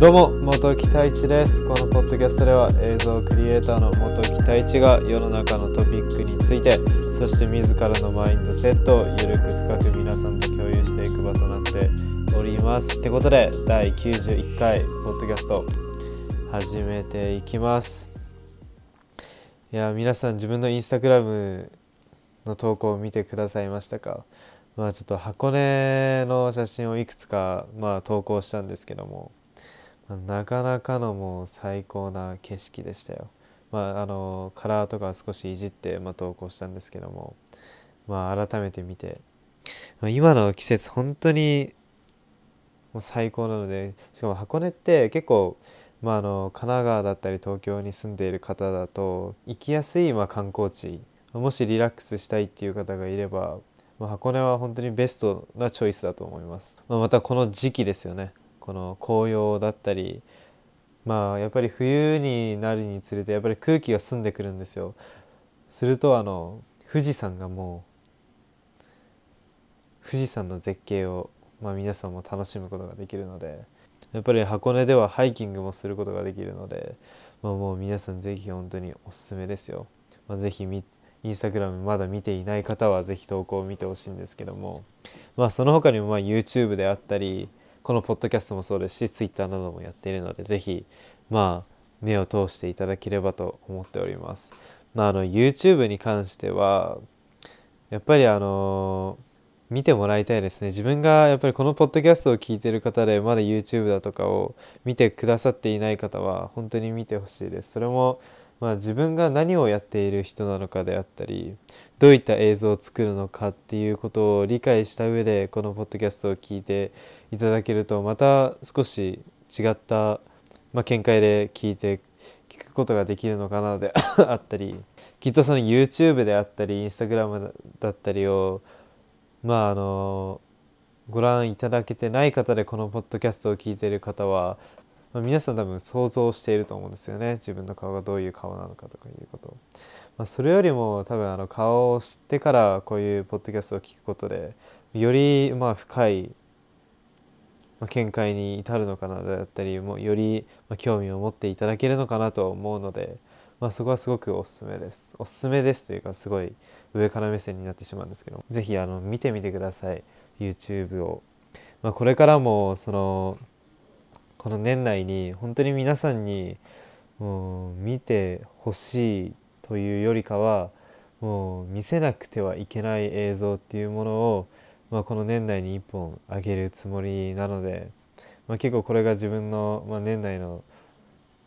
どうも元木太一です。このポッドキャストでは映像クリエイターの元木太一が世の中のトピックについてそして自らのマインドセットをゆるく深く皆さんと共有していく場となっております。ってことで第91回ポッドキャスト始めていきます。いや皆さん自分のインスタグラムの投稿を見てくださいましたか？まあちょっと箱根の写真をいくつかまあ投稿したんですけども。なかなかのもう最高な景色でしたよ。まあ、あのカラーとか少しいじって、まあ、投稿したんですけども、まあ、改めて見て、まあ、今の季節本当にもう最高なのでしかも箱根って結構、まあ、あの神奈川だったり東京に住んでいる方だと行きやすいまあ観光地もしリラックスしたいっていう方がいれば、まあ、箱根は本当にベストなチョイスだと思います、まあ、またこの時期ですよね。この紅葉だったりまあやっぱり冬になるにつれてやっぱり空気が澄んでくるんですよ。するとあの富士山がもう富士山の絶景を、まあ、皆さんも楽しむことができるのでやっぱり箱根ではハイキングもすることができるので、まあ、もう皆さんぜひ本当におすすめですよ、まあ、ぜひインスタグラムまだ見ていない方はぜひ投稿を見てほしいんですけども、まあ、その他にもま YouTube であったりこのポッドキャストもそうですし Twitter などもやっているのでぜひまあ目を通していただければと思っております。まあ、あの YouTube に関してはやっぱりあの見てもらいたいですね自分がやっぱりこのポッドキャストを聞いてる方でまだ YouTube だとかを見てくださっていない方は本当に見てほしいですそれもまあ、自分が何をやっている人なのかであったりどういった映像を作るのかっていうことを理解した上でこのポッドキャストを聞いていただけるとまた少し違った、まあ、見解で聞いて聞くことができるのかなであったりきっとその YouTube であったり Instagram だったりをまああのご覧いただけてない方でこのポッドキャストを聞いている方はまあ、皆さん多分想像していると思うんですよね。自分の顔がどういう顔なのかとかいうこと。まあ、それよりも多分あの顔を知ってからこういうポッドキャストを聞くことでよりまあ深い、見解に至るのかなだったりもより興味を持っていただけるのかなと思うので、まあ、そこはすごくおすすめです。おすすめですというかすごい上から目線になってしまうんですけど是非見てみてください。YouTube を、まあ、これからもそのこの年内に本当に皆さんにもう見てほしいというよりかはもう見せなくてはいけない映像っていうものを、まあ、この年内に1本あげるつもりなので、まあ、結構これが自分の、まあ、年内の、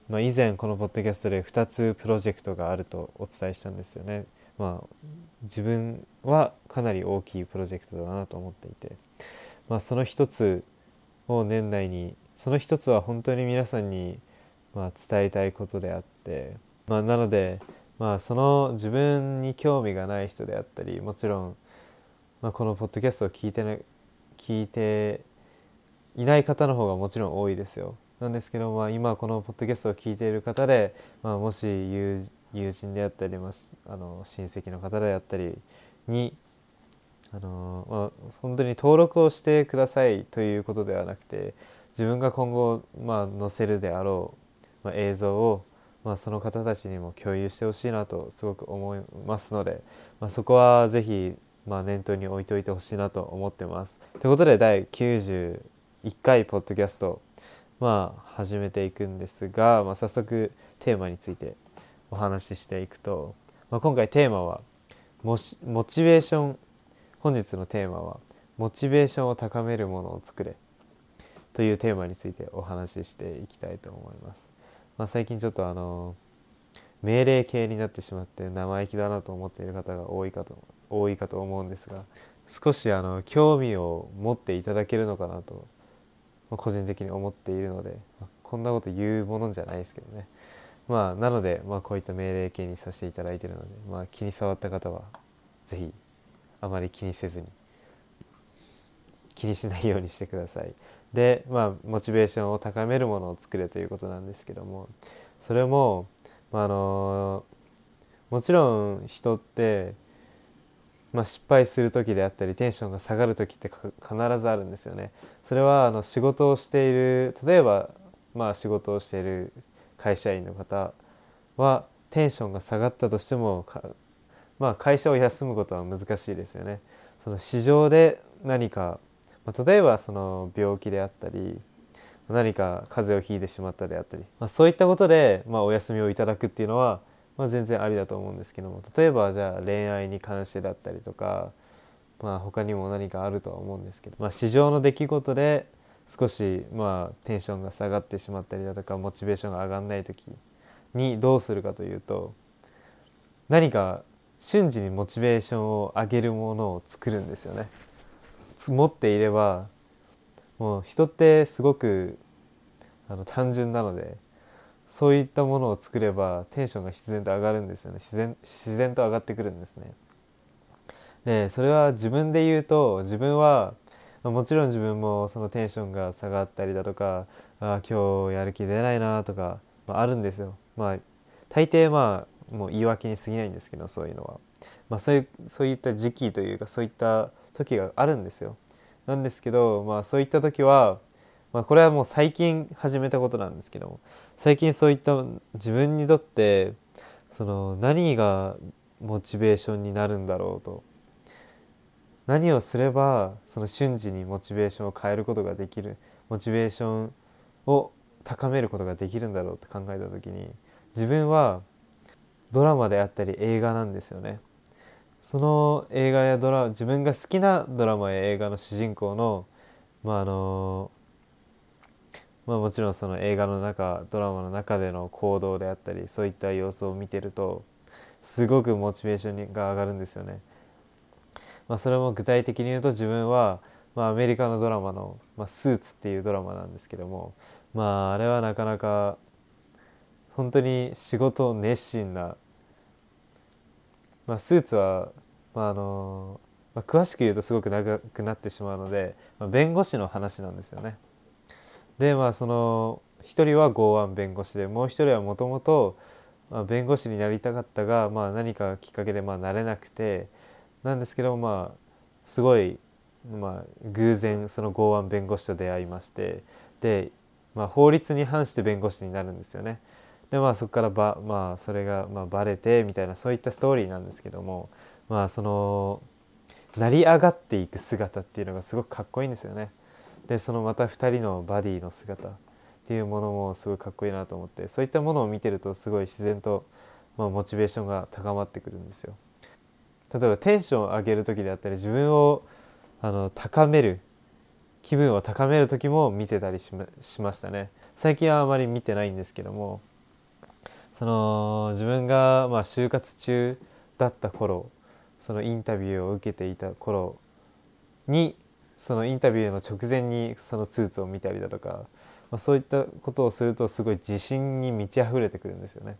まあ、以前このポッドキャストで2つプロジェクトがあるとお伝えしたんですよね。まあ、自分はかなり大きいプロジェクトだなと思っていて、まあ、その一つを年内にその一つは本当に皆さんに、まあ、伝えたいことであって、まあ、なので、まあ、その自分に興味がない人であったりもちろん、まあ、このポッドキャストを聞いて,、ね、聞いていない方の方がもちろん多いですよ。なんですけど、まあ、今このポッドキャストを聞いている方で、まあ、もし友友人であったり、まあ、あの親戚の方であったりにあの、まあ、本当に登録をしてくださいということではなくて自分が今後、まあ、載せるであろう、まあ、映像を、まあ、その方たちにも共有してほしいなとすごく思いますので、まあ、そこはぜひ、まあ、念頭に置いておいてほしいなと思ってます。ということで第91回ポッドキャスト、まあ、始めていくんですが、まあ、早速テーマについてお話ししていくと、まあ、今回テーマはモチベーション本日のテーマはモチベーションを高めるものを作れというテーマについてお話ししていきたいと思います。まあ、最近ちょっとあの命令形になってしまって生意気だなと思っている方が多いかと多いかと思うんですが少しあの興味を持っていただけるのかなと、まあ、個人的に思っているので、まあ、こんなこと言うものじゃないですけどねまあなので、まあ、こういった命令形にさせていただいているので、まあ、気に障った方は是非あまり気にせずに気にしないようにしてください。で、まあ、モチベーションを高めるものを作れということなんですけどもそれも、まあ、あのもちろん人ってまあ、失敗する時であったりテンションが下がる時って必ずあるんですよね。それはあの仕事をしている例えばまあ仕事をしている会社員の方はテンションが下がったとしてもまあ、会社を休むことは難しいですよね。その市場で何か、まあ、例えばその病気であったり何か風邪をひいてしまったであったり、まあ、そういったことで、まあ、お休みをいただくっていうのは、まあ、全然ありだと思うんですけども例えばじゃあ恋愛に関してだったりとか、まあ、他にも何かあるとは思うんですけど、まあ、市場の出来事で少しまあテンションが下がってしまったりだとかモチベーションが上がらない時にどうするかというと何か瞬時にモチベーションを上げるものを作るんですよね。持っていればもう人ってすごくあの単純なのでそういったものを作ればテンションが必然と上がるんですよね自然自然と上がってくるんですね。でそれは自分で言うと自分はもちろん自分もそのテンションが下がったりだとかあ今日やる気出ないなとか、まあ、あるんですよ。まあ大抵まあもう言い訳に過ぎないんですけどそういうのは、まあ、そういうそういった時期というかそういった時があるんですよ。なんですけど、まあ、そういった時は、まあ、これはもう最近始めたことなんですけども最近そういった自分にとってその何がモチベーションになるんだろうと何をすればその瞬時にモチベーションを変えることができるモチベーションを高めることができるんだろうって考えた時に自分はドラマであったり映画なんですよね。その映画やドラ自分が好きなドラマや映画の主人公のまああのまあもちろんその映画の中ドラマの中での行動であったりそういった様子を見てるとすごくモチベーションが上がるんですよね。まあ、それも具体的に言うと自分は、まあ、アメリカのドラマの「まあ、スーツ」っていうドラマなんですけどもまああれはなかなか本当に仕事熱心なまあ、スーツは、まああのまあ、詳しく言うとすごく長くなってしまうので、まあ、弁護士の話なんですよね。でまあその一人は剛腕弁護士でもう一人はもともと弁護士になりたかったが、まあ、何かきっかけでまあなれなくてなんですけどまあすごい、まあ、偶然その剛腕弁護士と出会いましてで、まあ、法律に反して弁護士になるんですよね。でまあそこからば、まあ、それがまあバレてみたいなそういったストーリーなんですけどもまあその成り上がっていく姿っていうのがすごくかっこいいんですよね。でそのまた2人のバディの姿っていうものもすごいかっこいいなと思ってそういったものを見てるとすごい自然と、まあ、モチベーションが高まってくるんですよ。例えばテンションを上げる時であったり自分をあの高める気分を高める時も見てたりしましましたね最近はあまり見てないんですけどもその自分がまあ就活中だった頃そのインタビューを受けていた頃にそのインタビューの直前にそのスーツを見たりだとか、まあ、そういったことをするとすごい自信に満ち溢れてくるんですよね。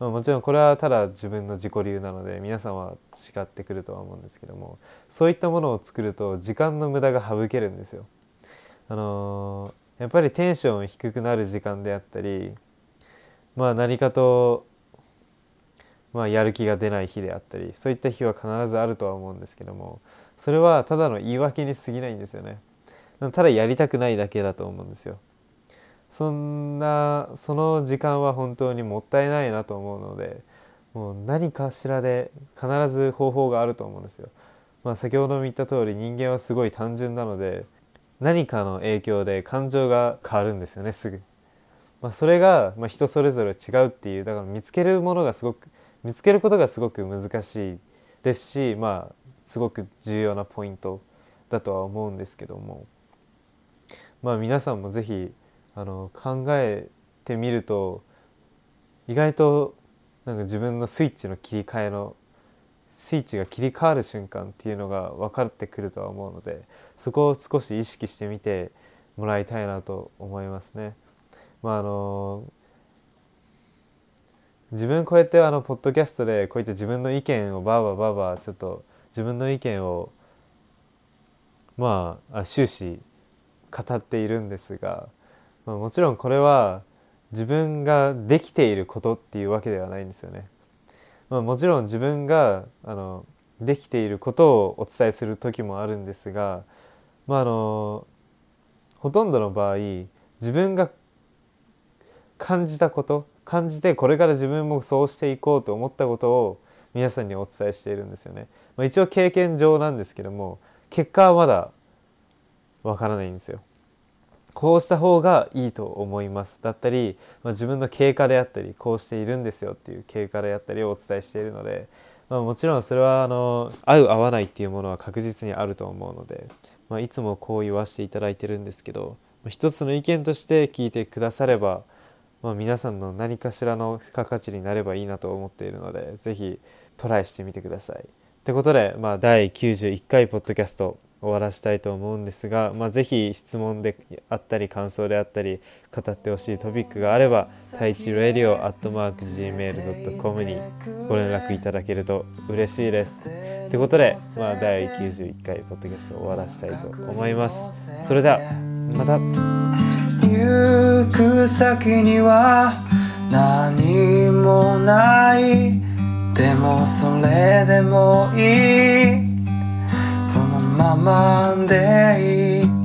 まあ、もちろんこれはただ自分の自己流なので皆さんは違ってくるとは思うんですけどもそういったものを作ると時間の無駄が省けるんですよ。あのー、やっぱりテンション低くなる時間であったりまあ何かと、まあ、やる気が出ない日であったりそういった日は必ずあるとは思うんですけどもそれはただの言い訳に過ぎないんですよね。ただやりたくないだけだと思うんですよ。そんなその時間は本当にもったいないなと思うのでもう何かしらで必ず方法があると思うんですよ。まあ先ほども言った通り人間はすごい単純なので何かの影響で感情が変わるんですよねすぐ。まあ、それが、まあ、人それぞれ違うっていうだから見つけるものがすごく見つけることがすごく難しいですしまあすごく重要なポイントだとは思うんですけどもまあ皆さんも是非あの考えてみると意外となんか自分のスイッチの切り替えのスイッチが切り替わる瞬間っていうのが分かってくるとは思うのでそこを少し意識してみてもらいたいなと思いますね。まああの自分こうやってあのポッドキャストでこういった自分の意見をバーバーバーバーちょっと自分の意見をまあ終始語っているんですが、まあ、もちろんこれは自分ができていることっていうわけではないんですよね。まあ、もちろん自分があのできていることをお伝えする時もあるんですがまああのほとんどの場合自分が感じたこと感じてこれから自分もそうしていこうと思ったことを皆さんにお伝えしているんですよね。まあ、一応経験上なんですけども結果はまだわからないんですよ。こうした方がいいと思いますだったり、まあ、自分の経過であったりこうしているんですよっていう経過であったりをお伝えしているので、まあ、もちろんそれはあの合う合わないっていうものは確実にあると思うので、まあ、いつもこう言わせていただいてるんですけど一つの意見として聞いてくだされば、まあ、皆さんの何かしらの付加価値になればいいなと思っているので是非トライしてみてください。ってことで、まあ、第91回ポッドキャスト終わらしたいと思うんですが、まあ、ぜひ質問であったり感想であったり語ってほしいトピックがあれば太一ラディオアットマーク Gmail.com にご連絡いただけると嬉しいです。ということで、まあ、第91回ポッドキャストを終わらしたいと思います。それではまた行く先には何もない。でもそれでもいい。そのままでいい。